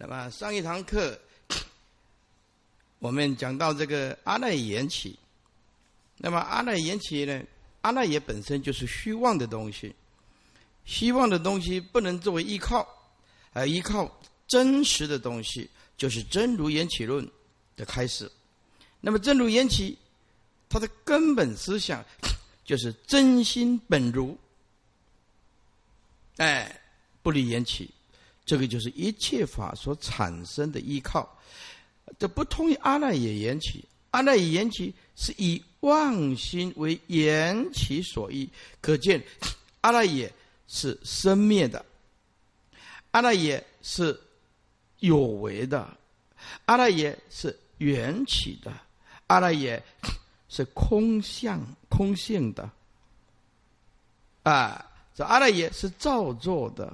那么上一堂课，我们讲到这个阿赖耶起。那么阿赖耶起呢？阿赖耶本身就是虚妄的东西，虚妄的东西不能作为依靠，而依靠真实的东西，就是真如缘起论的开始。那么真如缘起，它的根本思想 就是真心本如，哎，不离缘起。这个就是一切法所产生的依靠，这不同于阿赖耶缘起。阿赖耶缘起是以妄心为缘起所依，可见阿赖耶是生灭的，阿赖耶是有为的，阿赖耶是缘起的，阿赖耶是空相空性的，啊，这阿赖耶是造作的。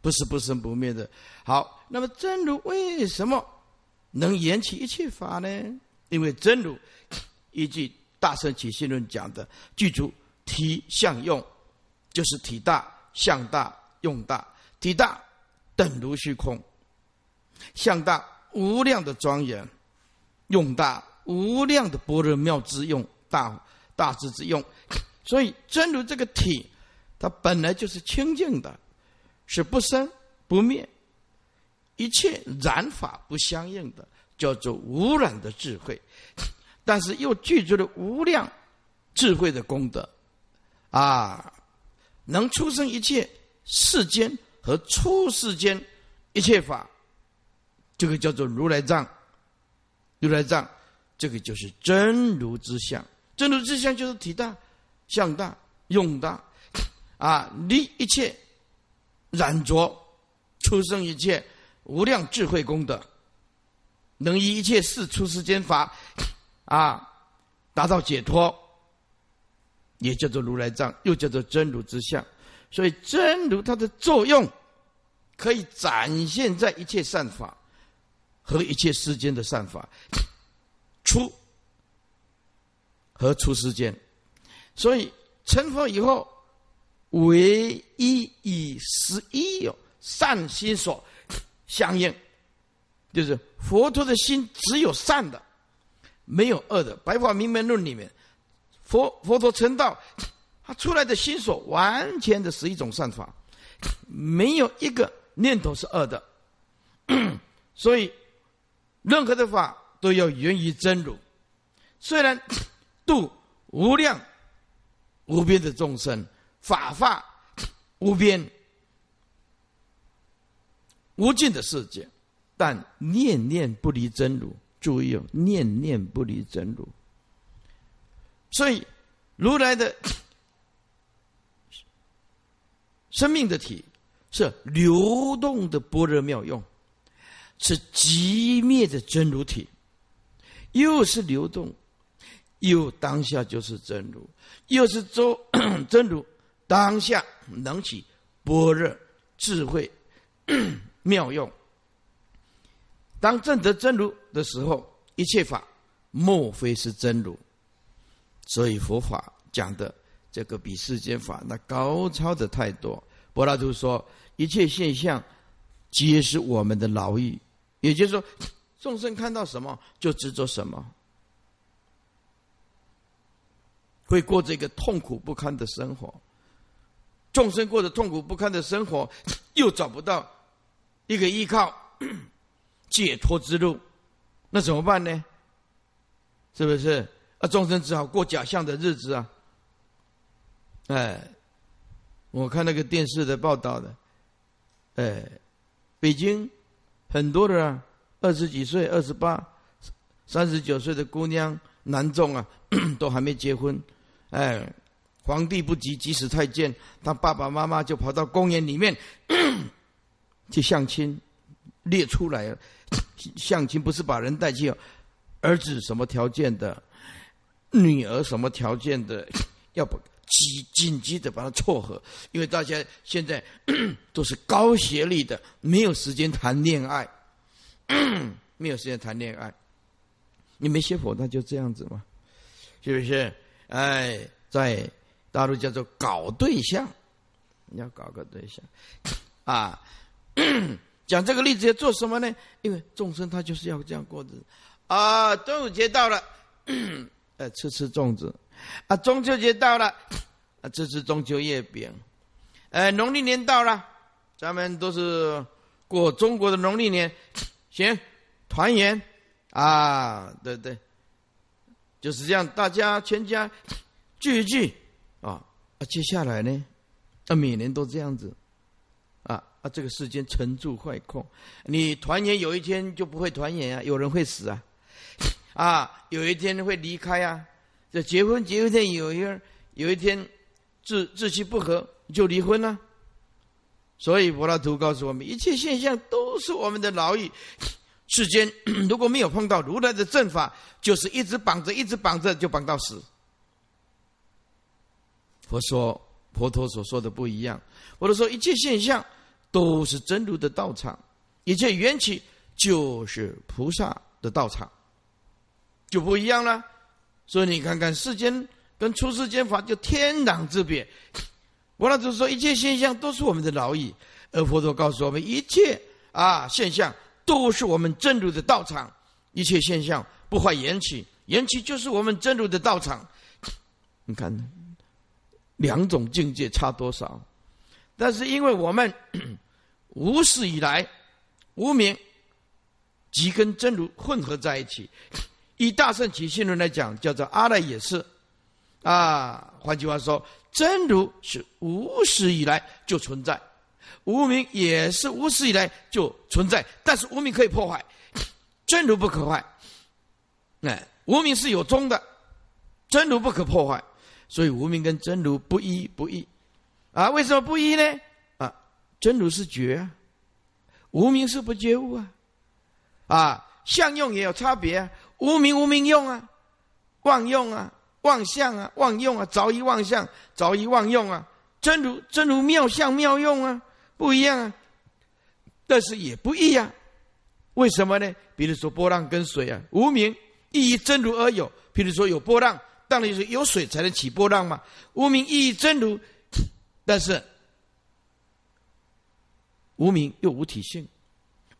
不是不生不灭的。好，那么真如为什么能缘起一切法呢？因为真如依据《大圣起信论》讲的，具足体相用，就是体大、相大、用大。体大等如虚空，相大无量的庄严，用大无量的般若妙之用，大大智之用。所以真如这个体，它本来就是清净的。是不生不灭，一切染法不相应的，叫做无染的智慧，但是又具足了无量智慧的功德，啊，能出生一切世间和出世间一切法，这个叫做如来藏。如来藏，这个就是真如之相。真如之相就是体大、相大、用大，啊，离一切。染着出生一切无量智慧功德，能以一切事出世间法啊，达到解脱，也叫做如来藏，又叫做真如之相。所以真如它的作用，可以展现在一切善法和一切世间的善法出和出世间。所以成佛以后。唯一以十一有善心所相应，就是佛陀的心只有善的，没有恶的。《白话明门论》里面，佛佛陀成道，他出来的心所完全的十一种善法，没有一个念头是恶的。所以，任何的法都要源于真如。虽然度无量无边的众生。法法无边无尽的世界，但念念不离真如。注意哦，念念不离真如。所以，如来的 生命的体是流动的般若妙用，是极灭的真如体，又是流动，又当下就是真如，又是周 真如。当下能起般若智慧 妙用。当正得真如的时候，一切法莫非是真如。所以佛法讲的这个比世间法那高超的太多。柏拉图说，一切现象皆是我们的牢狱。也就是说，众生看到什么就执着什么，会过这个痛苦不堪的生活。众生过着痛苦不堪的生活，又找不到一个依靠 解脱之路，那怎么办呢？是不是？啊，众生只好过假象的日子啊！哎，我看那个电视的报道的，哎，北京很多的啊二十几岁、二十八、三十九岁的姑娘、男众啊，都还没结婚，哎。皇帝不急，即使太监，他爸爸妈妈就跑到公园里面 去相亲，列出来了。相亲不是把人带去，儿子什么条件的，女儿什么条件的，要不急紧急的把它撮合，因为大家现在 都是高学历的，没有时间谈恋爱，没有时间谈恋爱。你没学佛，那就这样子嘛，是不是？哎，在。大陆叫做搞对象，你要搞个对象，啊，讲这个例子要做什么呢？因为众生他就是要这样过日子。啊。端午节到了，呃，吃吃粽子。啊；中秋节到了，啊，吃吃中秋月饼。呃，农历年到了，咱们都是过中国的农历年，行，团圆。啊，对对，就是这样，大家全家聚一聚。啊。啊，接下来呢，啊，每年都这样子。啊啊，这个世间成住坏空，你团圆有一天就不会团圆啊，有人会死啊，啊，有一天会离开啊，这结婚结婚天有一天有一天志志气不合就离婚了，所以柏拉图告诉我们，一切现象都是我们的劳役。世间 如果没有碰到如来的正法，就是一直绑着，一直绑着，就绑到死。佛说，佛陀所说的不一样，或者说一切现象。都是真如的道场，一切缘起就是菩萨的道场，就不一样了。所以你看看世间跟出世间法就天壤之别。我那就是说，一切现象都是我们的劳役，而佛陀告诉我们，一切啊现象都是我们真如的道场。一切现象不坏缘起，缘起就是我们真如的道场。你看，两种境界差多少？但是因为我们 无始以来无名即跟真如混合在一起，以大圣起信论来讲，叫做阿赖耶识啊。换句话说，真如是无始以来就存在，无名也是无始以来就存在。但是无名可以破坏，真如不可坏。哎，无名是有宗的，真如不可破坏，所以无名跟真如不一不异。啊，为什么不一呢？啊，真如是觉啊，无名是不觉悟啊，啊，相用也有差别啊，无名无名用啊，妄用啊，妄相啊，妄用啊，早已妄相，早已妄用啊，真如真如妙相妙用啊，不一样啊，但是也不一样，为什么呢？比如说波浪跟水啊，无名亦以真如而有，比如说有波浪，当然是有水才能起波浪嘛，无名亦以真如。但是无名又无体性，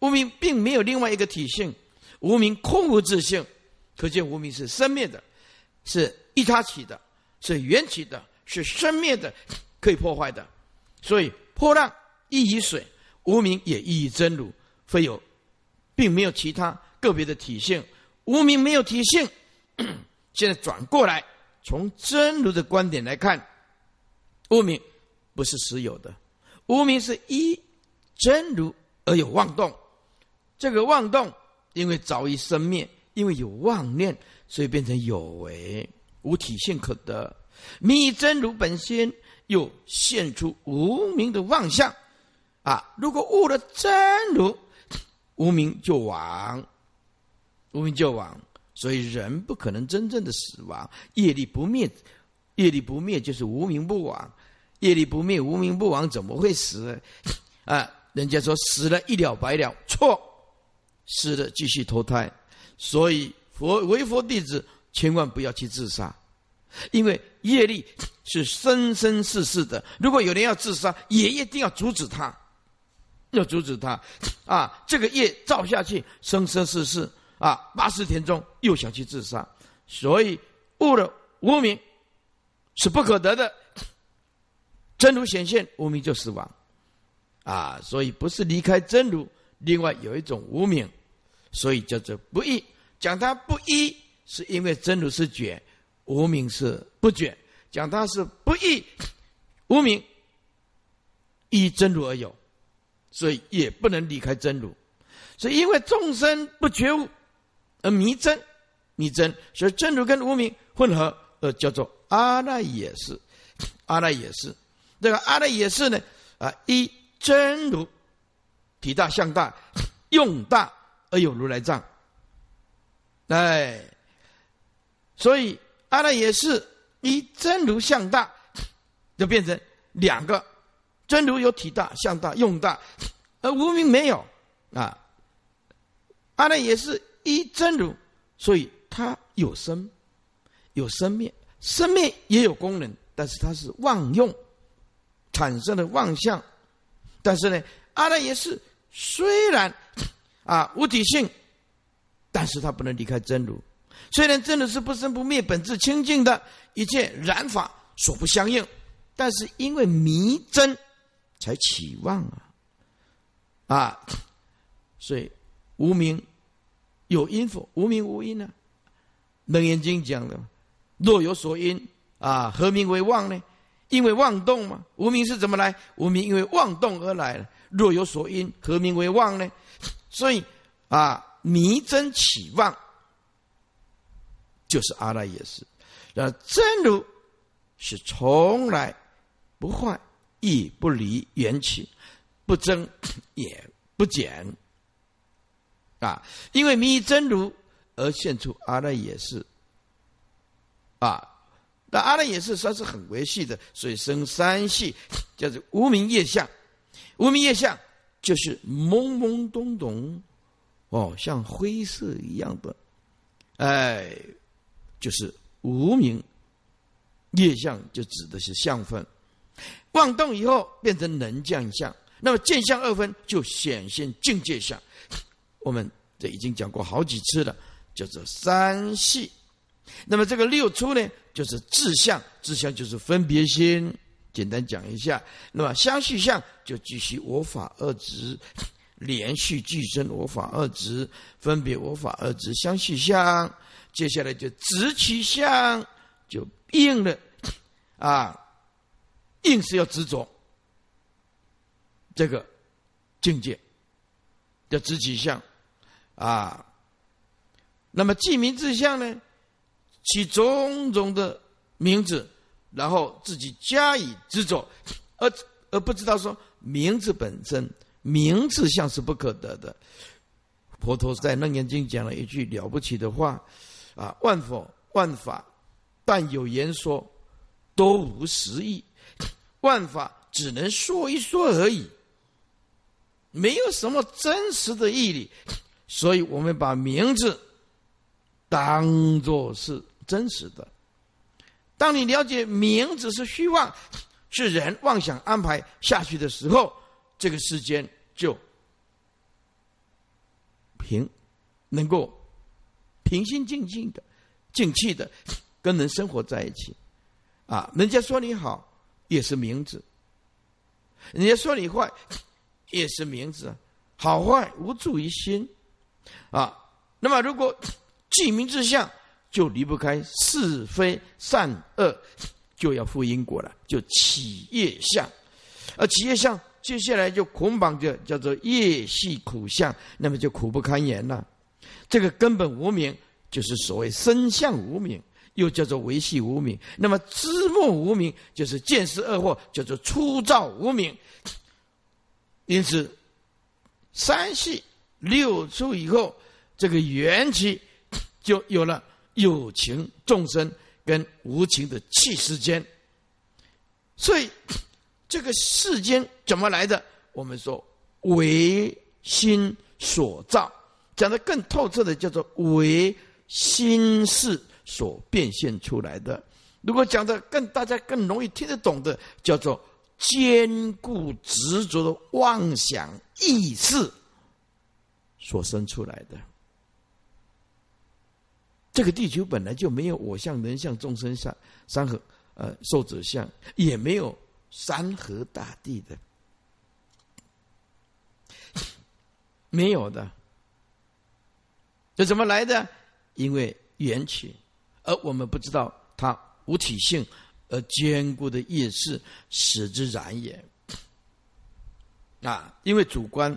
无名并没有另外一个体性，无名空无自性，可见无名是生灭的，是一他起的，是缘起的，是生灭的，可以破坏的。所以破浪亦以水，无名也亦以真如，非有，并没有其他个别的体性。无名没有体性，现在转过来，从真如的观点来看，无名。不是实有的，无名是一真如而有妄动，这个妄动因为早已生灭，因为有妄念，所以变成有为，无体性可得。迷真如本心，又现出无名的妄相。啊，如果悟了真如，无名就亡，无名就亡。所以人不可能真正的死亡，业力不灭，业力不灭就是无名不亡。业力不灭，无名不亡，怎么会死？啊，人家说死了一了百了，错，死了继续投胎。所以佛为佛弟子，千万不要去自杀，因为业力是生生世世的。如果有人要自杀，也一定要阻止他，要阻止他。啊，这个业造下去，生生世世啊，八十天中又想去自杀，所以悟了无名是不可得的。真如显现，无名就死亡，啊，所以不是离开真如，另外有一种无名，所以叫做不异。讲它不异，是因为真如是觉，无名是不觉。讲它是不异，无名依真如而有，所以也不能离开真如。所以因为众生不觉悟而迷真，迷真，所以真如跟无名混合，呃，叫做阿赖耶识，阿赖耶识。这个阿赖耶识呢，啊，一真如体大相大，用大而有如来藏，哎，所以阿赖耶识一真如相大，就变成两个真如有体大相大用大，而无名没有啊。阿赖耶识一真如，所以它有生有生灭，生灭也有功能，但是它是妄用。产生的妄相，但是呢，阿赖耶识虽然啊无体性，但是他不能离开真如。虽然真如是不生不灭、本质清净的，一切染法所不相应，但是因为迷真，才起妄啊啊！所以无名有因否？无名无因呢？楞严经讲的，若有所因啊，何名为妄呢？因为妄动嘛。无名是怎么来？无名因为妄动而来了。若有所因，何名为妄呢？所以啊，迷真起妄。就是阿赖耶识，那真如是从来不坏，亦不离缘起，不增也不减啊！因为迷真如而现出阿赖耶识啊，那阿赖耶识算是很维系的，所以生三系，叫做无名业相。无名业相就是懵懵懂懂，哦，像灰色一样的，哎。就是无名业相，就指的是相分。妄动以后变成能降相，那么见相二分就显现境界相。我们这已经讲过好几次了，叫做三系。那么这个六出呢，就是志相，志相就是分别心。简单讲一下，那么相续相就继续我法二执，连续俱生我法二执，分别我法二执相续相。接下来就执取相，就硬了，啊，硬是要执着这个境界的执取相，啊，那么记名字相呢，起种种的名字，然后自己加以执着，而而不知道说名字本身名字相是不可得的。佛陀在《楞严经》讲了一句了不起的话。啊，万佛万法，但有言说，都无实义。万法只能说一说而已，没有什么真实的义理。所以我们把名字当作是真实的。当你了解名字是虚妄，是人妄想安排下去的时候，这个世间就平，能够。平心静静的、静气的跟人生活在一起，啊，人家说你好也是名字，人家说你坏也是名字，好坏无助于心，啊，那么如果记名之相，就离不开是非善恶，就要负因果了，就起业相，而起业相接下来就捆绑着叫做业系苦相，那么就苦不堪言了。这个根本无名，就是所谓身相无名，又叫做维系无名。那么知末无名，就是见识恶货，叫做粗糙无名。因此，三系六出以后，这个缘起就有了有情众生跟无情的气世间。所以，这个世间怎么来的？我们说唯心所造。讲的更透彻的，叫做为心事所变现出来的；如果讲的更大家更容易听得懂的，叫做坚固执着的妄想意识所生出来的。这个地球本来就没有我相、人相、众生相、山河呃寿者相，也没有山河大地的，没有的。这怎么来的？因为缘起，而我们不知道它无体性，而坚固的业势使之然也。啊，因为主观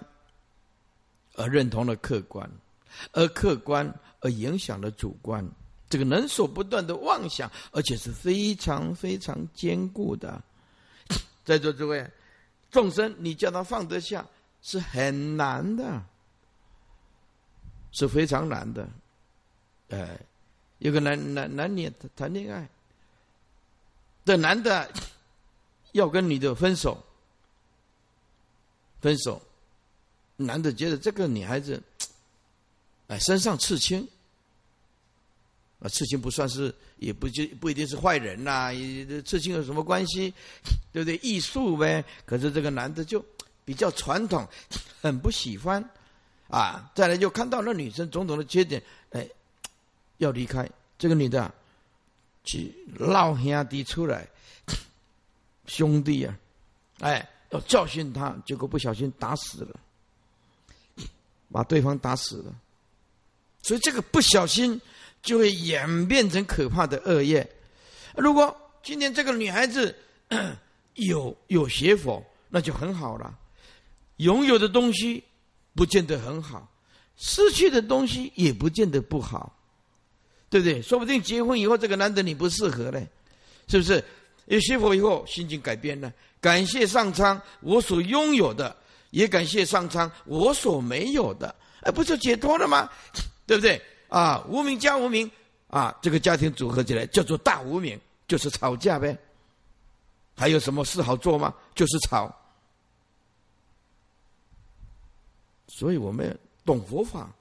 而认同了客观，而客观而影响了主观，这个能所不断的妄想，而且是非常非常坚固的。在座诸位，众生你叫他放得下是很难的。是非常难的，哎，有个男男男女谈恋爱，的男的要跟女的分手，分手，男的觉得这个女孩子，哎，身上刺青，啊，刺青不算是，也不就不一定是坏人呐，也刺青有什么关系？对不对？艺术呗。可是这个男的就比较传统，很不喜欢啊。再来就看到那女生种种的缺点，哎，要离开这个女的，去闹兄弟出来，兄弟啊，哎，要教训他，结果不小心打死了，把对方打死了。所以这个不小心就会演变成可怕的恶业。如果今天这个女孩子 有有学佛，那就很好了。拥有的东西不见得很好，失去的东西也不见得不好，对不对？说不定结婚以后这个男的你不适合嘞，是不是？有学佛以后心境改变了，感谢上苍我所拥有的，也感谢上苍我所没有的，哎，不就解脱了吗？对不对？啊，无名加无名，啊，这个家庭组合起来叫做大无名，就是吵架呗。还有什么事好做吗？就是吵。所以我们懂佛法，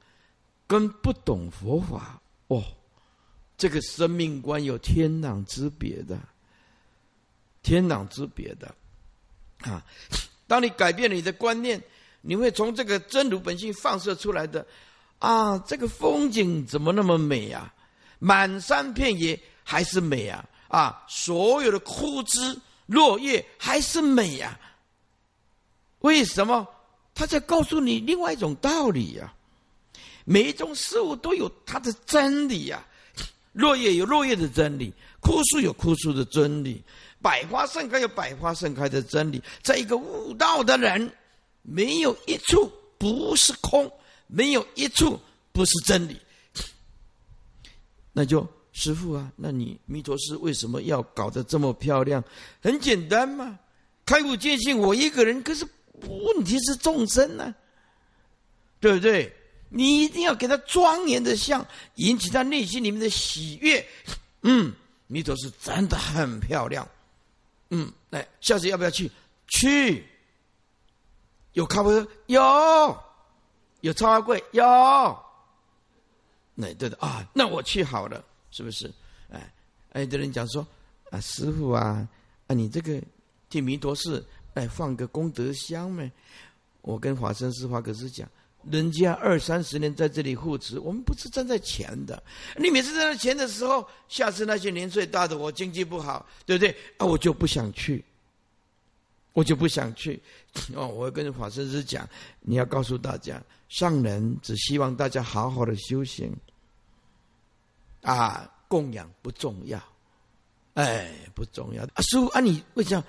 跟不懂佛法，哦，这个生命观有天壤之别的，天壤之别的，啊！当你改变了你的观念，你会从这个真如本性放射出来的。啊，这个风景怎么那么美呀？满山遍野还是美啊！啊，所有的枯枝落叶还是美呀。为什么？他在告诉你另外一种道理呀。每一种事物都有它的真理呀。落叶有落叶的真理，枯树有枯树的真理，百花盛开有百花盛开的真理。在一个悟道的人，没有一处不是空。没有一处不是真理，那就师傅啊，那你弥陀师为什么要搞得这么漂亮？很简单嘛，开悟见性我一个人，可是问题是众生呢，对不对？你一定要给他庄严的像，引起他内心里面的喜悦。嗯，弥陀师真的很漂亮。嗯，来，下次要不要去？去。有咖啡？有。有超阿贵有，那对的啊，那我去好了，是不是？哎，哎，的人讲说啊，师傅啊，啊，你这个替弥陀寺哎放个功德箱呗？我跟法身师法可是讲，人家二三十年在这里护持，我们不是站在前的。你每次站在前的时候，下次那些年岁大的我经济不好，对不对？啊，我就不想去。我就不想去 哦！我跟法师师讲，你要告诉大家，上人只希望大家好好的修行，啊，供养不重要，哎，不重要。啊，师傅啊，你为什么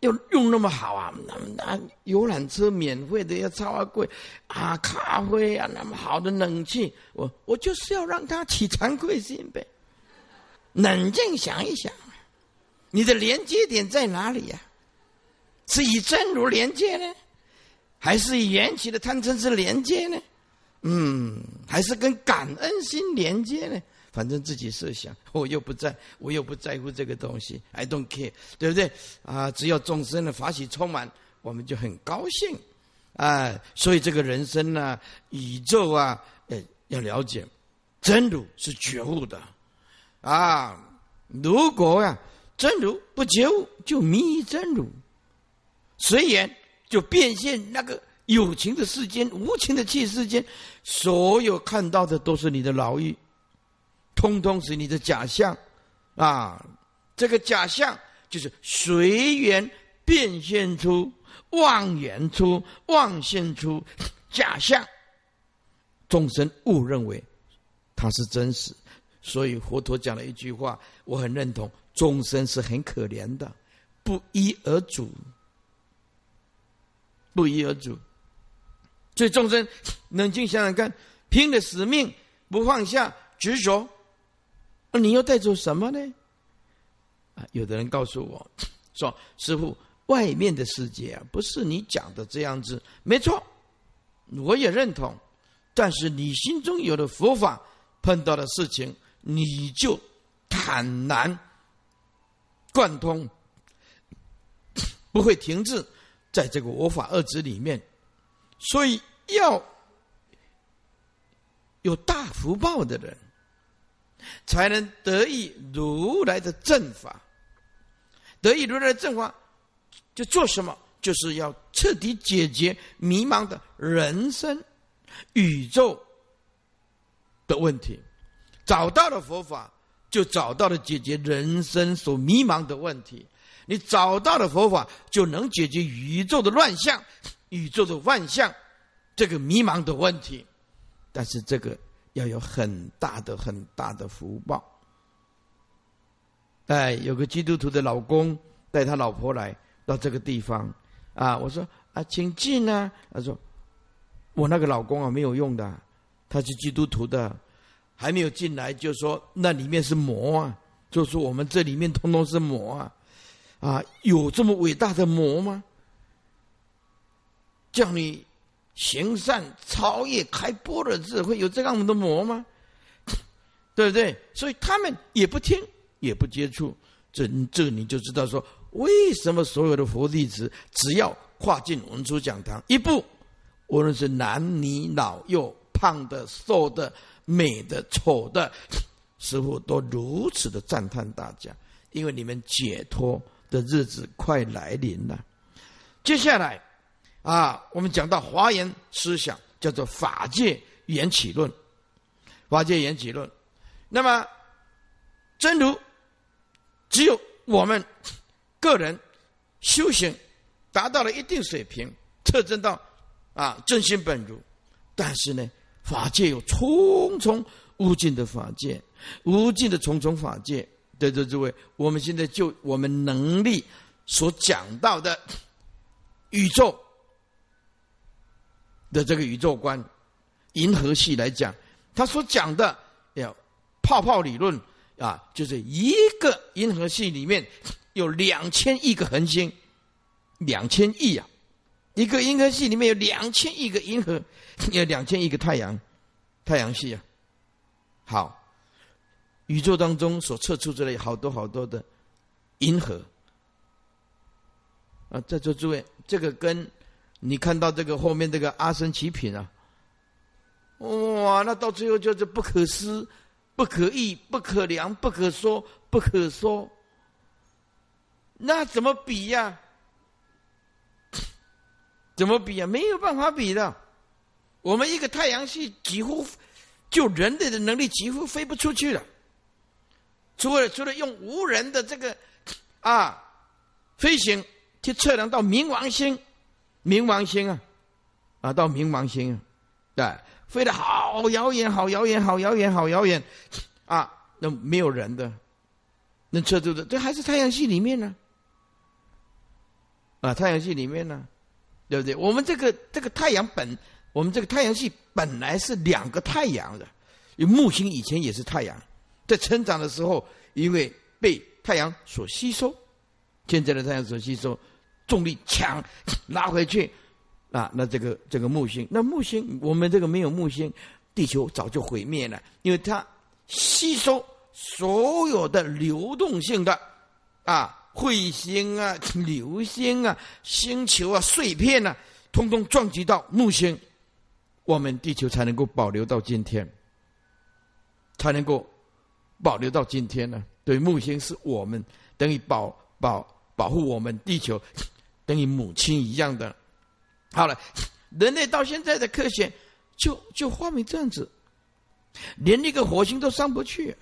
要用那么好啊？那那游览车免费的要超贵啊，咖啡啊，那么好的冷气，我我就是要让他起惭愧心呗。冷静想一想，你的连接点在哪里呀？是以真如连接呢，还是以缘起的贪嗔痴连接呢？嗯，还是跟感恩心连接呢？反正自己设想，我又不在，我又不在乎这个东西，I don't care，对不对？啊，只要众生的法喜充满，我们就很高兴。啊，所以这个人生呢，宇宙啊，哎，要了解，真如是觉悟的。啊，如果呀，真如不觉悟，就迷真如。随缘就变现那个有情的世间，无情的气世间，所有看到的都是你的牢狱，通通是你的假象，啊，这个假象就是随缘变现出妄言出妄现出假象，众生误认为它是真实，所以佛陀讲了一句话，我很认同：众生是很可怜的，不一而足。不一而足，所以众生冷静想想看，拼了使命不放下执着，你又带走什么呢？啊，有的人告诉我 说：“师傅，外面的世界啊，不是你讲的这样子。”没错，我也认同。但是你心中有了佛法，碰到的事情你就坦然贯通，不会停滞。在这个我法二执里面，所以要有大福报的人，才能得益如来的正法。得益如来的正法，就做什么？就是要彻底解决迷茫的人生、宇宙的问题。找到了佛法，就找到了解决人生所迷茫的问题。你找到了佛法，就能解决宇宙的乱象、宇宙的万象这个迷茫的问题。但是这个要有很大的、很大的福报。哎，有个基督徒的老公带他老婆来到这个地方。啊，我说啊，请进啊。他说，我那个老公啊没有用的，他是基督徒的，还没有进来就说那里面是魔啊，就说我们这里面通通是魔啊，啊，有这么伟大的魔吗？叫你行善、超越、开波的智慧，有这样的魔吗？对不对？所以他们也不听，也不接触，这这你就知道说。为什么所有的佛弟子只要跨进文殊讲堂一步，无论是男女老幼、胖的、瘦的、美的、丑的，师傅都如此的赞叹大家，因为你们解脱的日子快来临了。接下来啊，我们讲到华严思想，叫做法界缘起论。法界缘起论，那么真如只有我们。个人修行达到了一定水平，特征到啊真心本如，但是呢，法界有重重无尽的法界，无尽的重重法界。对对，诸位，我们现在就我们能力所讲到的宇宙的这个宇宙观，银河系来讲，他所讲的要泡泡理论啊，就是一个银河系里面。有两千亿个恒星，两千亿啊！一个银河系里面有两千亿个银河，有两千亿个太阳，太阳系啊！好，宇宙当中所测出来好多好多的银河啊！在座诸位，这个跟你看到这个后面这个阿僧奇品啊，哇！那到最后就是不可思、不可议、不可量、不可说、不可说。那怎么比呀？怎么比呀？没有办法比的。我们一个太阳系几乎就人类的能力几乎飞不出去了，除了除了用无人的这个啊飞行去测量到冥王星，冥王星啊啊到冥王星，对，飞得好遥远，好遥远，好遥远，好遥远啊！那没有人的能测出的，这还是太阳系里面呢。啊，太阳系里面呢，对不对？我们这个这个太阳本，我们这个太阳系本来是两个太阳的，有木星以前也是太阳，在成长的时候，因为被太阳所吸收，现在的太阳所吸收，重力强，拉回去，啊，那这个这个木星，那木星我们这个没有木星，地球早就毁灭了，因为它吸收所有的流动性的，啊。彗星啊，流星啊，星球啊，碎片啊，通通撞击到木星，我们地球才能够保留到今天，才能够保留到今天呢。对，木星是我们等于保保保护我们地球，等于母亲一样的。好了，人类到现在的科学就就发明这样子，连那个火星都上不去。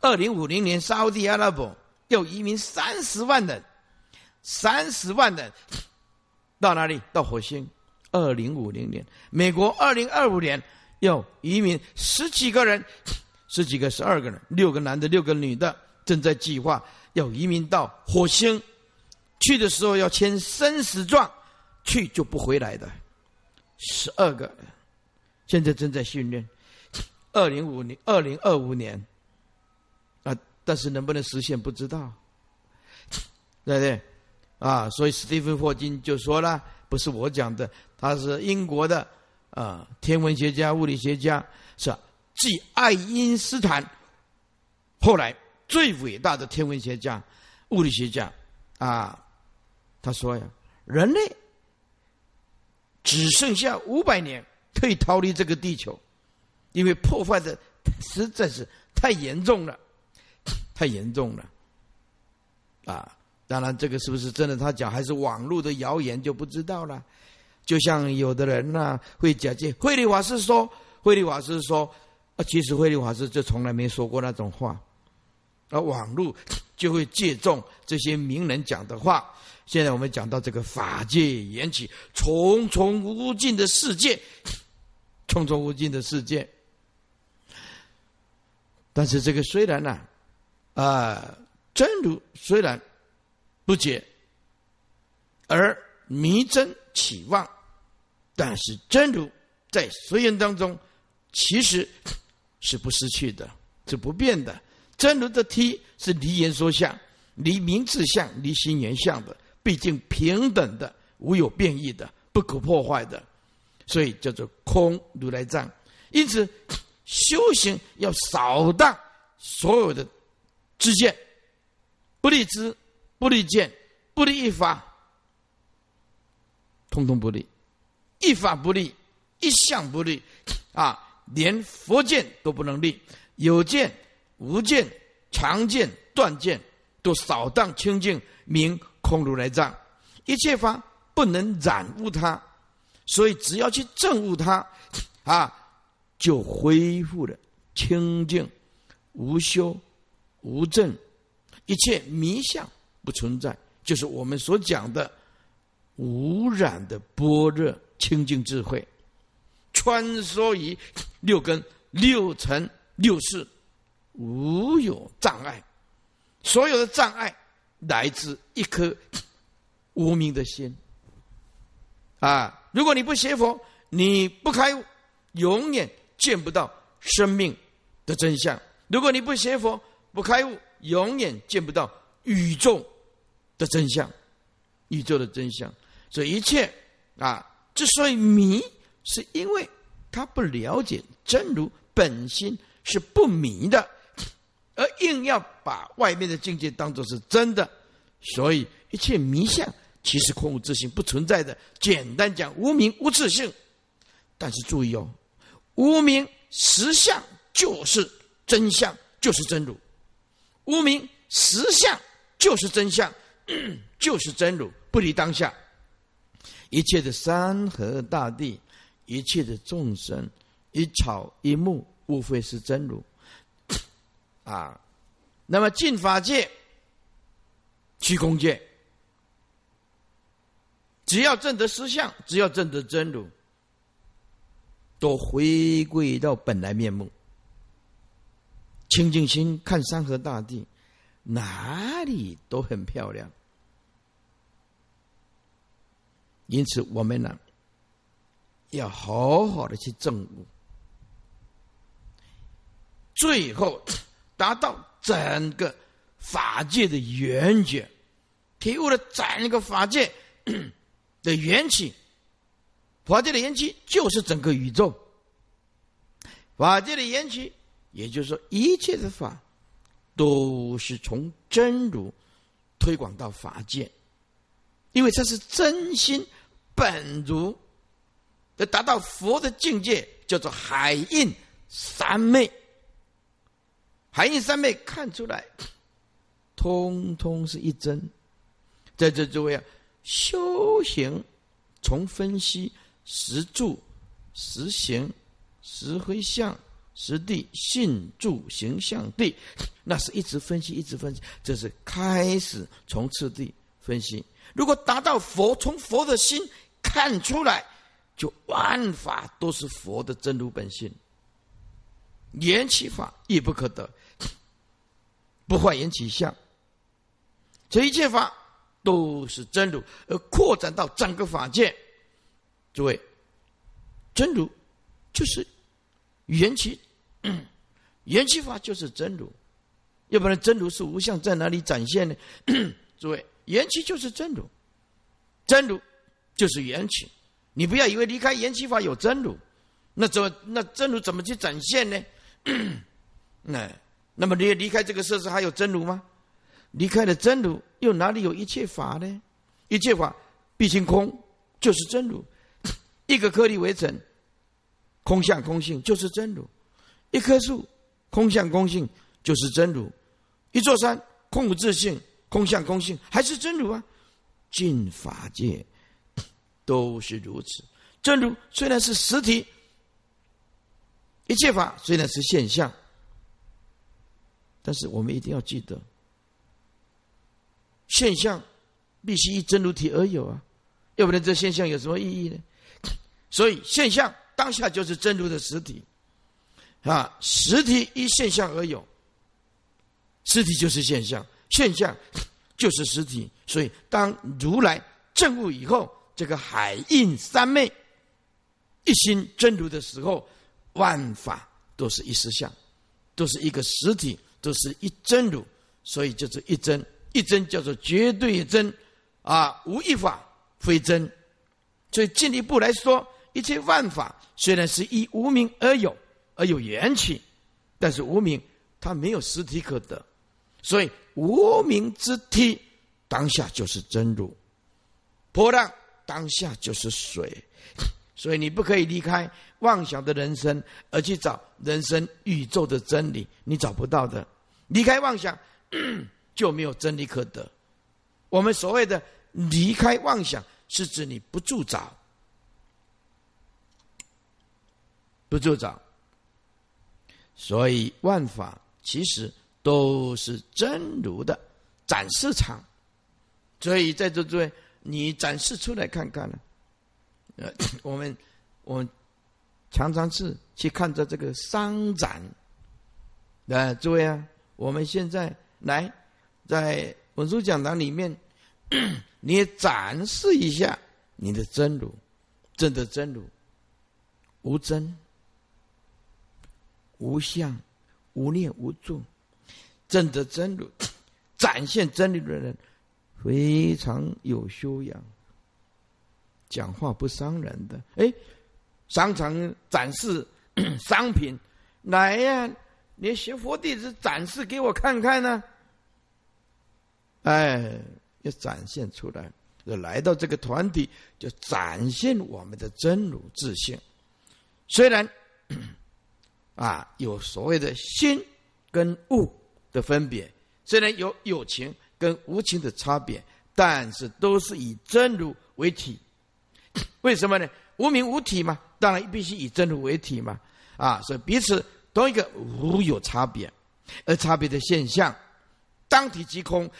二零五零年，沙特阿拉伯。要移民三十万人，三十万人到哪里？到火星。二零五零年，美国二零二五年要移民十几个人，十几个十二个人，六个男的，六个女的，正在计划要移民到火星。去的时候要签生死状，去就不回来的。十二个，现在正在训练。二零五年，二零二五年。啊但是能不能实现不知道，对不对？啊，所以史蒂芬霍金就说了，不是我讲的，他是英国的啊天文学家、物理学家，是继爱因斯坦后来最伟大的天文学家、物理学家啊。他说呀，人类只剩下五百年可以逃离这个地球，因为破坏的实在是太严重了。太严重了，啊！当然，这个是不是真的？他讲还是网络的谣言就不知道了。就像有的人呢，会假借慧律法师说，慧律法师说，啊，其实慧律法师就从来没说过那种话，而网络就会借重这些名人讲的话。现在我们讲到这个法界缘起，重重无尽的世界，重重无尽的世界。但是这个虽然呢，啊，真如虽然不解，而迷真起望，但是真如在随缘当中，其实 是不失去的，是不变的。真如的体是离言说相，离名字相，离心缘相的，毕竟平等的，无有变异的，不可破坏的，所以叫做空如来藏。因此。修行要扫荡所有的知见，不立知，不立见，不立一法，通通不立，一法不立，一相不立，啊，连佛见都不能立，有见、无见、常见、断见，都扫荡清净，明空如来藏，一切法不能染污它，所以只要去证悟它，啊。就恢复了清净、无修、无证，一切迷相不存在，就是我们所讲的无染的般若清净智慧，穿梭于六根、六尘、六识，无有障碍。所有的障碍来自一颗无名的心。啊，如果你不学佛，你不开悟，永远。见不到生命的真相。如果你不学佛、不开悟，永远见不到宇宙的真相。宇宙的真相，所以一切啊，之所以迷，是因为他不了解真如本心是不迷的，而硬要把外面的境界当作是真的。所以一切迷相，其实空无自性不存在的。简单讲，无名无自性。但是注意哦。无名实相就是真相，就是真如；无名实相就是真相，就是真如，不离当下。一切的山河大地，一切的众生，一草一木，无非是真如。啊，那么净法界、虚空界，只要证得实相，只要证得真如。都回归到本来面目，清净心看山河大地，哪里都很漂亮。因此，我们呢，要好好的去证悟，最后达到整个法界的圆觉，体悟了整个法界 的缘起。法界的缘起就是整个宇宙，法界的缘起，也就是说，一切的法都是从真如推广到法界，因为这是真心本如，要达到佛的境界，叫做海印三昧。海印三昧看出来，通通是一真。在这诸位啊，修行从分析。实住、实行、实回向、实地、信住、行相地，那是一直分析，一直分析。这是开始从次第分析。如果达到佛，从佛的心看出来，就万法都是佛的真如本性。缘起法亦不可得，不坏缘起相。这一切法都是真如，而扩展到整个法界。诸位，真如就是缘起，缘起法就是真如，要不然真如是无相，在哪里展现呢？诸位，缘起就是真如，真如就是缘起。你不要以为离开缘起法有真如，那怎么那真如怎么去展现呢？那那么你离开这个设施还有真如吗？离开了真如，又哪里有一切法呢？一切法毕竟空，就是真如。一个颗粒为尘，空相空性就是真如；一棵树，空相空性就是真如；一座山，空无自性空相空性还是真如啊。尽法界都是如此。真如虽然是实体，一切法虽然是现象，但是我们一定要记得，现象必须依真如体而有啊，要不然这现象有什么意义呢？所以现象当下就是真如的实体。啊，实体依现象而有，实体就是现象，现象 就是实体。所以，当如来证悟以后，这个海印三昧一心真如的时候，万法都是一实相，都是一个实体，都是一真如。所以，就是一真，一真叫做绝对真啊，无一法非真。所以，进一步来说，一切万法虽然是以无名而有。而有缘起，但是无名它没有实体可得，所以无名之体当下就是真如，波浪当下就是水，所以你不可以离开妄想的人生而去找人生宇宙的真理，你找不到的。离开妄想 就没有真理可得。我们所谓的离开妄想，是指你不助找，不住找。所以万法其实都是真如的展示场，所以在座诸位，你展示出来看看呢？呃，我们我们常常是去看着这个商展，呃，诸位啊，我们现在来在文殊讲堂里面，你也展示一下你的真如，真的真如，无真。无相、无念、无住，证得真如，展现真理的人，非常有修养。讲话不伤人的，哎，商场展示 商品，来呀！你学佛弟子展示给我看看呢。哎，要展现出来，就来到这个团体，就展现我们的真如自信。虽然。啊，有所谓的心跟物的分别，虽然有有情跟无情的差别，但是都是以真如为体。为什么呢？无名无体嘛，当然必须以真如为体嘛。啊，所以彼此同一个无有差别，而差别的现象，当体即空，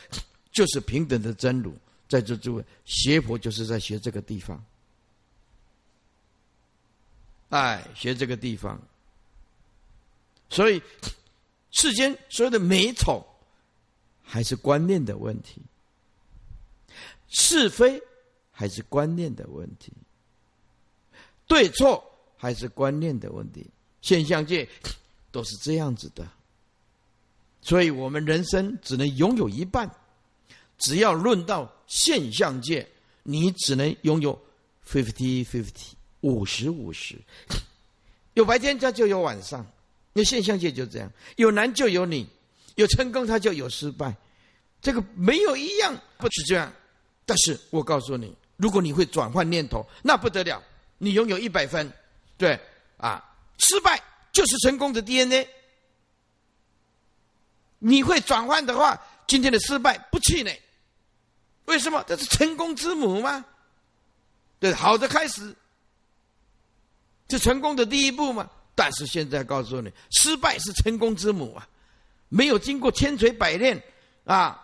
就是平等的真如。在座诸位，学佛就是在学这个地方，哎，学这个地方。所以，世间所有的美丑，还是观念的问题；是非，还是观念的问题；对错，还是观念的问题。现象界都是这样子的。所以我们人生只能拥有一半。只要论到现象界，你只能拥有 fifty fifty 五十五十。有白天，它就有晚上。那现象界就这样，有男就有女，有成功他就有失败，这个没有一样不是这样。但是我告诉你，如果你会转换念头，那不得了，你拥有一百分，对啊，失败就是成功的 DNA。你会转换的话，今天的失败不气馁，为什么？这是成功之母吗？对，好的开始，是成功的第一步吗？但是现在告诉你，失败是成功之母啊！没有经过千锤百炼啊，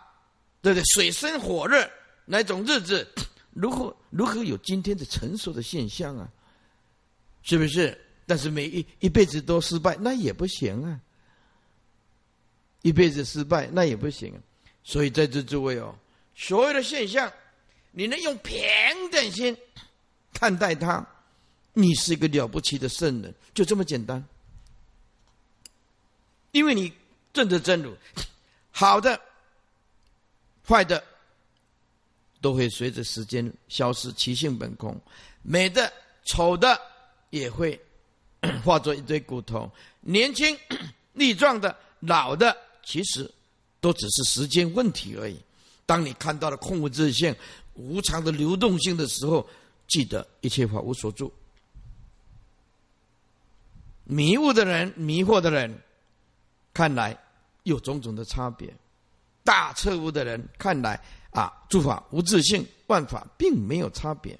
对不对？水深火热那种日子，如何如何有今天的成熟的现象啊？是不是？但是每一一辈子都失败，那也不行啊！一辈子失败，那也不行啊。所以在这诸位哦，所有的现象，你能用平等心看待它。你是一个了不起的圣人，就这么简单。因为你正的真如，好的、坏的，都会随着时间消失，其性本空；美的、丑的，也会 化作一堆骨头。年轻、力壮的、老的，其实都只是时间问题而已。当你看到了空无自性、无常的流动性的时候，记得一切法无所住。迷雾的人，迷惑的人，看来有种种的差别。大彻悟的人看来啊，诸法无自性，万法并没有差别，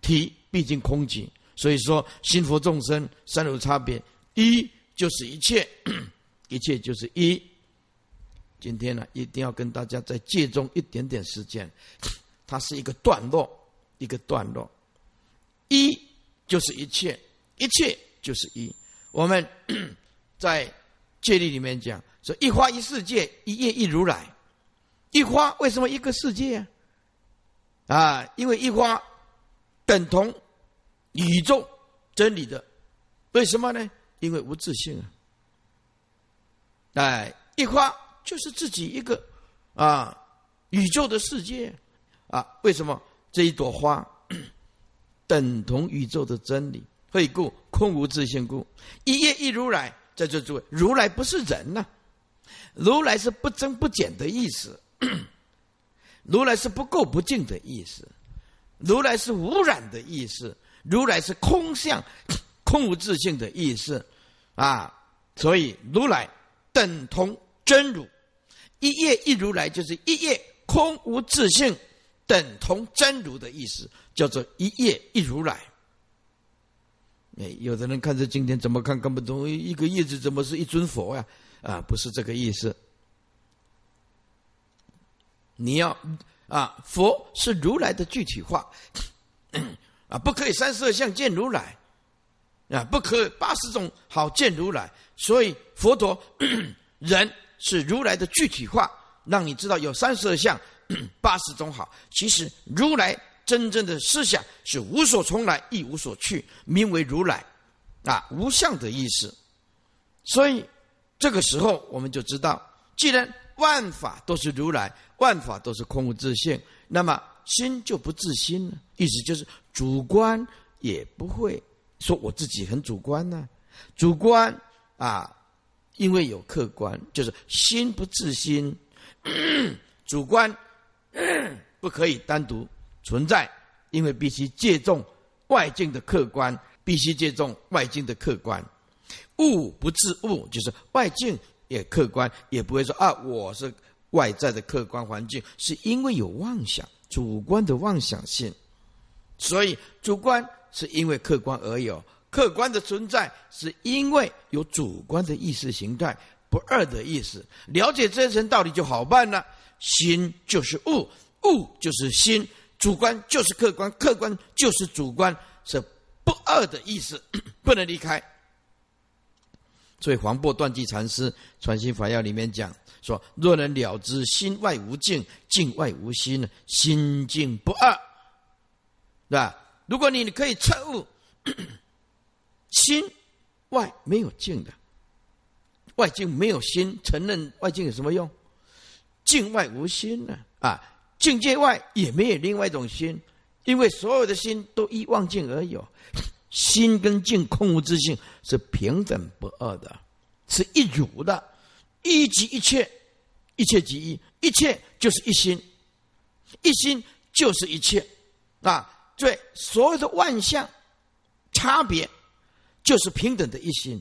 体毕竟空寂，所以说心佛众生三无差别，一就是一切，一切就是一。今天呢，一定要跟大家再借中一点点时间，它是一个段落，一个段落。一就是一切，一切就是一。我们 在戒律里面讲说：一花一世界，一叶一如来。一花为什么一个世界啊？啊，因为一花等同宇宙真理的，为什么呢？因为无自信啊。哎，一花就是自己一个啊宇宙的世界啊。为什么这一朵花 等同宇宙的真理？会故空无自信故，一叶一如来。在这诸位，如来不是人呐，如来是不增不减的意思。如来是不垢不净的意思，如来是无染的意思，如来是空相、空无自性的意思啊！所以如来等同真如，一叶一如来就是一叶空无自性，等同真如的意思，叫做一叶一如来。哎，有的人看着经典怎么看看不懂，一个叶子怎么是一尊佛呀？啊，不是这个意思。你要啊，佛是如来的具体化 啊，不可以三十二相见如来啊，不可八十种好见如来。所以佛陀 人是如来的具体化，让你知道有三十二相、八十种好。其实如来真正的思想是无所从来，亦无所去，名为如来啊，无相的意思。所以这个时候我们就知道，既然万法都是如来。万法都是空无自性，那么心就不自心了。意思就是主观也不会说我自己很主观呢。主观啊，因为有客观，就是心不自心。主观不可以单独存在，因为必须借重外境的客观，必须借重外境的客观。物不自物，就是外境也客观，也不会说啊，我是。外在的客观环境，是因为有妄想，主观的妄想性，所以主观是因为客观而有，客观的存在是因为有主观的意识形态，不二的意思。了解这层道理就好办了。心就是物，物就是心，主观就是客观，客观就是主观，是不二的意思，不能离开。所以黄檗断际禅师《传心法要》里面讲。说：若能了知心外无境，境外无心呢？心境不二，对吧？如果你可以彻悟，心外没有境的，外境没有心，承认外境有什么用？境外无心呢？啊，境界外也没有另外一种心，因为所有的心都依妄境而有，心跟境空无自性是平等不二的，是一如的。一即一切，一切即一，一切就是一心，一心就是一切，啊，对，所有的万象差别就是平等的一心，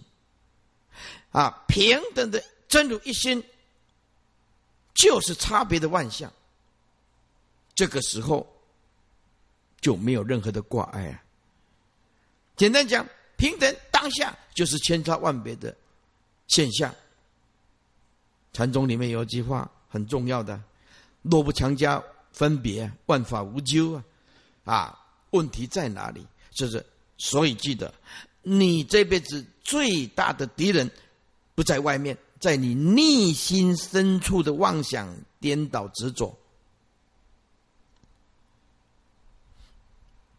啊，平等的真如一心就是差别的万象，这个时候就没有任何的挂碍啊。简单讲，平等当下就是千差万别的现象。禅宗里面有一句话很重要的：“若不强加分别，万法无咎啊！”啊，问题在哪里？就是所以记得，你这辈子最大的敌人不在外面，在你内心深处的妄想颠倒执着。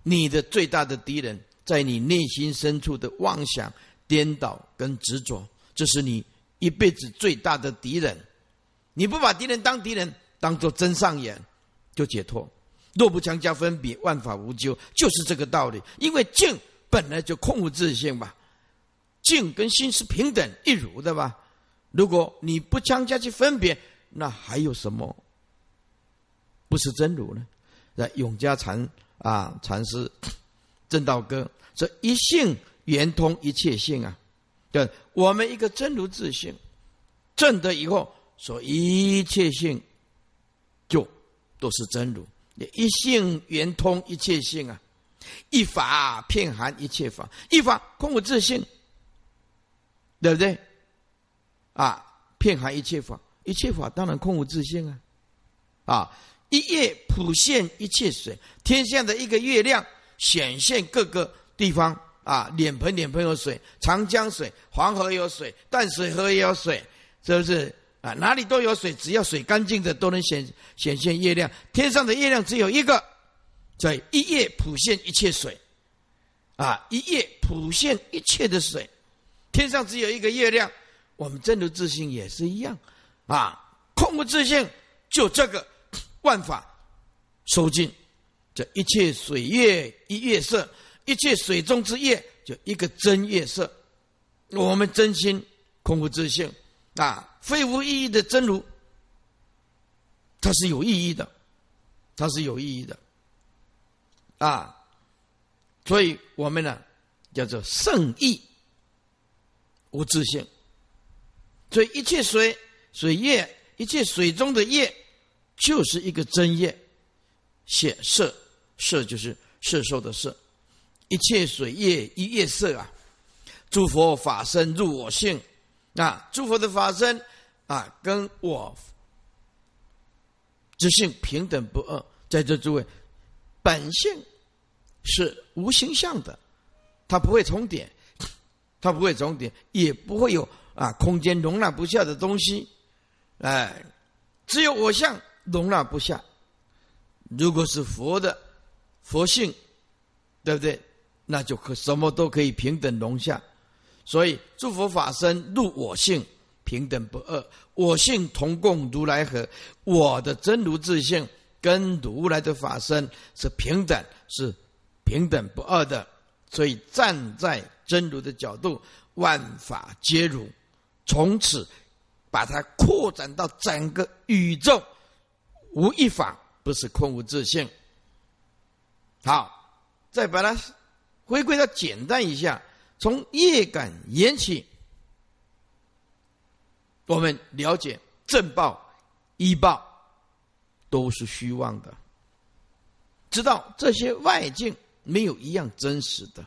你的最大的敌人在你内心深处的妄想颠倒跟执着，这是你。一辈子最大的敌人，你不把敌人当敌人，当做真上眼，就解脱。若不强加分别，万法无咎，就是这个道理。因为静本来就空无自性嘛，静跟心是平等一如的吧？如果你不强加去分别，那还有什么不是真如呢？那永嘉禅啊，禅师正道歌说：“一性圆通一切性啊。”对，我们一个真如自性，正得以后，说一切性就都是真如。一性圆通一切性啊，一法遍含一切法，一法空无自性，对不对？啊，遍含一切法，一切法当然空无自性啊！啊，一叶普现一切水，天下的一个月亮显现各个地方啊，脸盆脸盆有水，长江水、黄河有水，淡水河也有水，是不是？啊，哪里都有水，只要水干净的，都能显显现月亮。天上的月亮只有一个，在一夜普现一切水，啊，一夜普现一切的水。天上只有一个月亮，我们真如自信也是一样，啊，空无自信，就这个万法收尽，这一切水月一月色，一切水中之月就一个真月色。我们真心空无自信。啊，非无意义的真如，它是有意义的，它是有意义的，啊，所以我们呢叫做圣意无自性，所以一切水水液，一切水中的液，就是一个真液，显色色就是色受的色，一切水液一液色啊，诸佛法身入我性。啊，诸佛的法身啊，跟我之性平等不二。在这诸位，本性是无形象的，它不会重叠，它不会重叠，也不会有啊空间容纳不下的东西。哎，只有我相容纳不下。如果是佛的佛性，对不对？那就可什么都可以平等容下。所以，诸佛法身入我性，平等不二。我性同共如来合，我的真如自性跟如来的法身是平等，是平等不二的。所以，站在真如的角度，万法皆如。从此，把它扩展到整个宇宙，无一法不是空无自性。好，再把它回归到简单一下。从业感缘起，我们了解正报、依报都是虚妄的，知道这些外境没有一样真实的。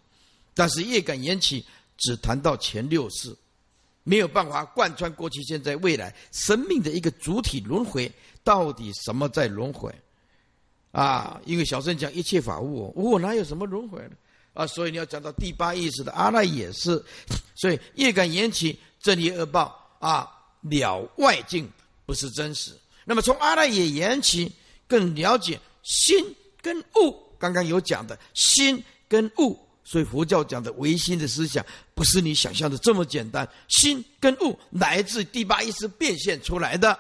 但是业感缘起只谈到前六世，没有办法贯穿过去、现在、未来生命的一个主体轮回。到底什么在轮回？啊，因为小圣讲一切法物，我哪有什么轮回呢？啊，所以你要讲到第八意识的阿赖也是，所以业感缘起正业恶报啊，了外境不是真实。那么从阿赖也缘起，更了解心跟物。刚刚有讲的心跟物，所以佛教讲的唯心的思想，不是你想象的这么简单。心跟物来自第八意识变现出来的，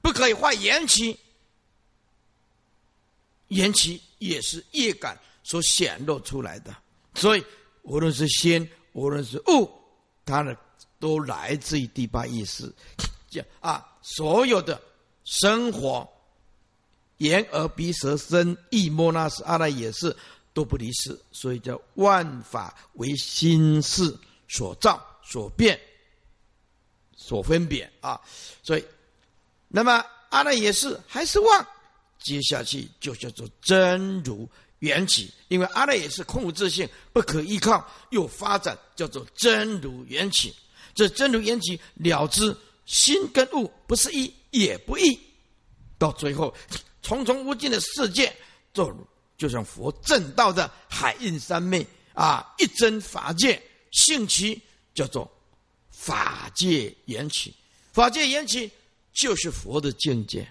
不可以坏缘起，缘起也是业感所显露出来的。所以，无论是心，无论是物，它呢，都来自于第八意识。讲啊，所有的生活，眼耳鼻舌身意摸那是阿赖耶识，都不离世。所以叫万法为心事所造、所变、所分别啊。所以，那么阿赖耶识还是妄，接下去就叫做真如。缘起，因为阿赖也是空无自性，不可依靠，又发展叫做真如缘起。这真如缘起了之心跟物不是一也不异，到最后重重无尽的世界，就就像佛正道的海印三昧啊，一真法界性起，叫做法界缘起。法界缘起就是佛的境界，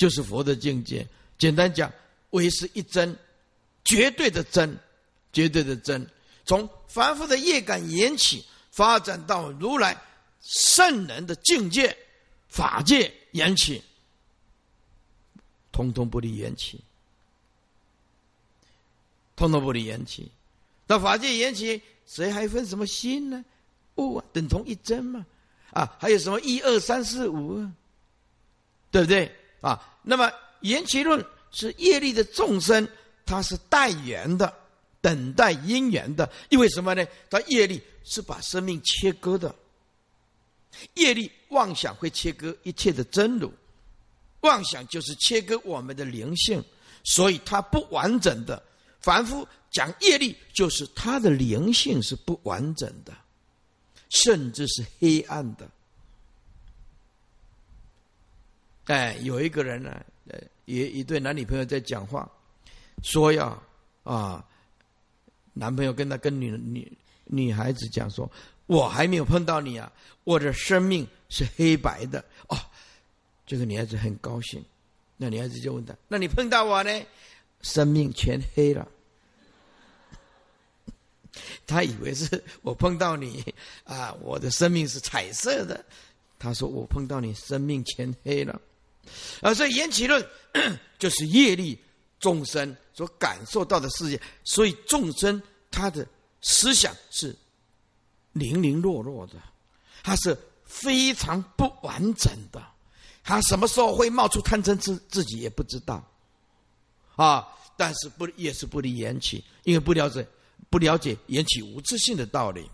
就是佛的境界。简单讲。唯是一真，绝对的真，绝对的真。从凡夫的业感缘起，发展到如来圣人的境界，法界缘起，通通不离缘起，通通不离缘起。到法界缘起，谁还分什么心呢？物啊，等同一真嘛。啊，还有什么一二三四五啊？对不对？啊，那么缘起论。是业力的众生，它是待缘的，等待因缘的。因为什么呢？它业力是把生命切割的，业力妄想会切割一切的真如，妄想就是切割我们的灵性，所以它不完整的。凡夫讲业力，就是他的灵性是不完整的，甚至是黑暗的。哎，有一个人呢，呃，一一对男女朋友在讲话，说要啊，男朋友跟他跟女女女孩子讲说，我还没有碰到你啊，我的生命是黑白的哦。这个女孩子很高兴，那女孩子就问他：“那你碰到我呢？生命全黑了。”他以为是我碰到你啊，我的生命是彩色的。他说：“我碰到你，生命全黑了。”啊，所以缘起论 就是业力众生所感受到的世界，所以众生他的思想是零零落落的，他是非常不完整的。他什么时候会冒出贪嗔痴，自己也不知道，啊！但是不也是不离缘起，因为不了解不了解缘起无自性的道理，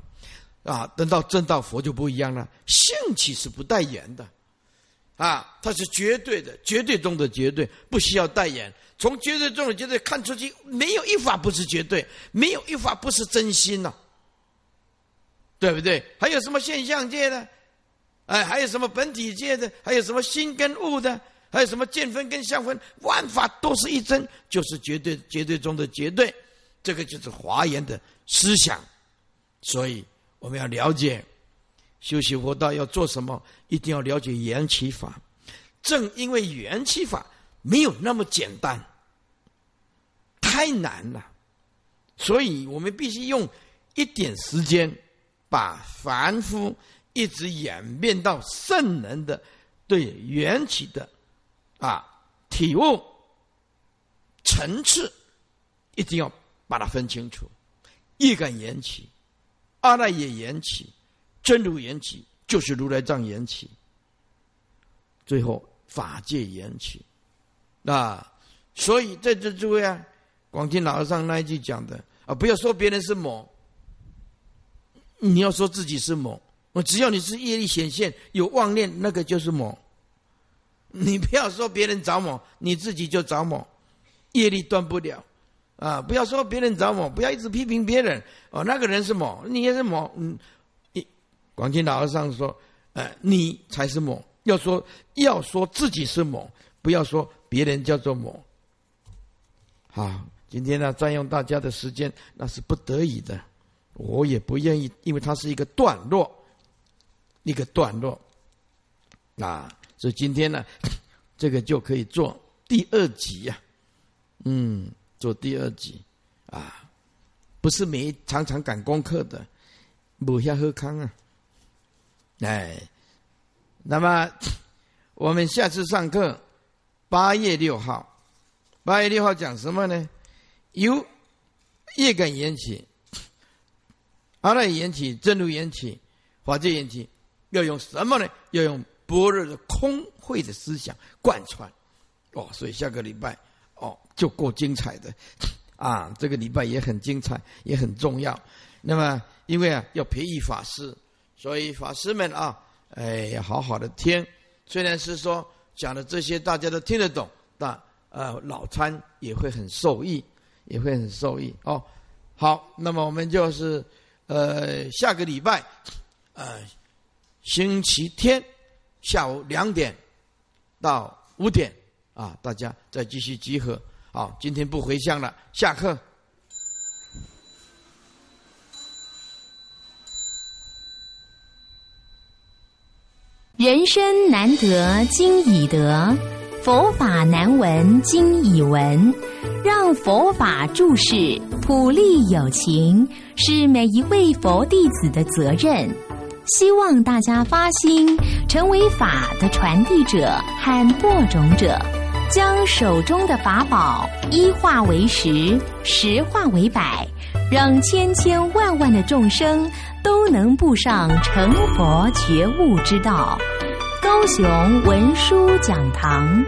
啊！等到正道佛就不一样了，性起是不带言的，啊！它是绝对的，绝对中的绝对，不需要代言。从绝对中的绝对看出去，没有一法不是绝对，没有一法不是真心呐，对不对？还有什么现象界的？哎，还有什么本体界的？还有什么心跟物的？还有什么见分跟相分？万法都是一真，就是绝对绝对中的绝对。这个就是华严的思想。所以我们要了解修习佛道要做什么，一定要了解缘起法。正因为缘起法没有那么简单，太难了，所以我们必须用一点时间把凡夫。一直演变到圣人的对缘起的啊体悟层次，一定要把它分清楚。一感缘起，阿赖耶缘起，真如缘起，就是如来藏缘起。最后法界缘起，啊，所以在这诸位啊，广听老和尚那一句讲的啊，不要说别人是魔，你要说自己是魔。我只要你是业力显现有妄念，那个就是魔。你不要说别人找魔，你自己就找魔，业力断不了啊！不要说别人找魔，不要一直批评别人哦。那个人是魔，你也是魔。嗯，广清老和尚说：“哎，你才是魔。要说要说自己是魔，不要说别人叫做魔。”好，今天呢，占用大家的时间，那是不得已的，我也不愿意，因为它是一个段落。一个段落，啊，所以今天呢，这个就可以做第二集呀，嗯，做第二集啊，不是每常常赶功课的，某下喝康啊，哎，那么我们下次上课八月六号，八月六号讲什么呢？由业感缘起，阿赖缘起，正如缘起，法界缘起。要用什么呢？要用般若的空慧的思想贯穿，哦，所以下个礼拜哦就够精彩的，啊，这个礼拜也很精彩，也很重要。那么因为啊要培育法师，所以法师们啊，哎，要好好的听。虽然是说讲的这些大家都听得懂，但呃老参也会很受益，也会很受益哦。好，那么我们就是呃下个礼拜，呃。星期天下午两点到五点啊，大家再继续集合。好，今天不回向了，下课。人生难得今已得，佛法难闻今已闻。让佛法注释普利有情，是每一位佛弟子的责任。希望大家发心，成为法的传递者和播种者，将手中的法宝一化为十，十化为百，让千千万万的众生都能步上成佛觉悟之道。高雄文殊讲堂。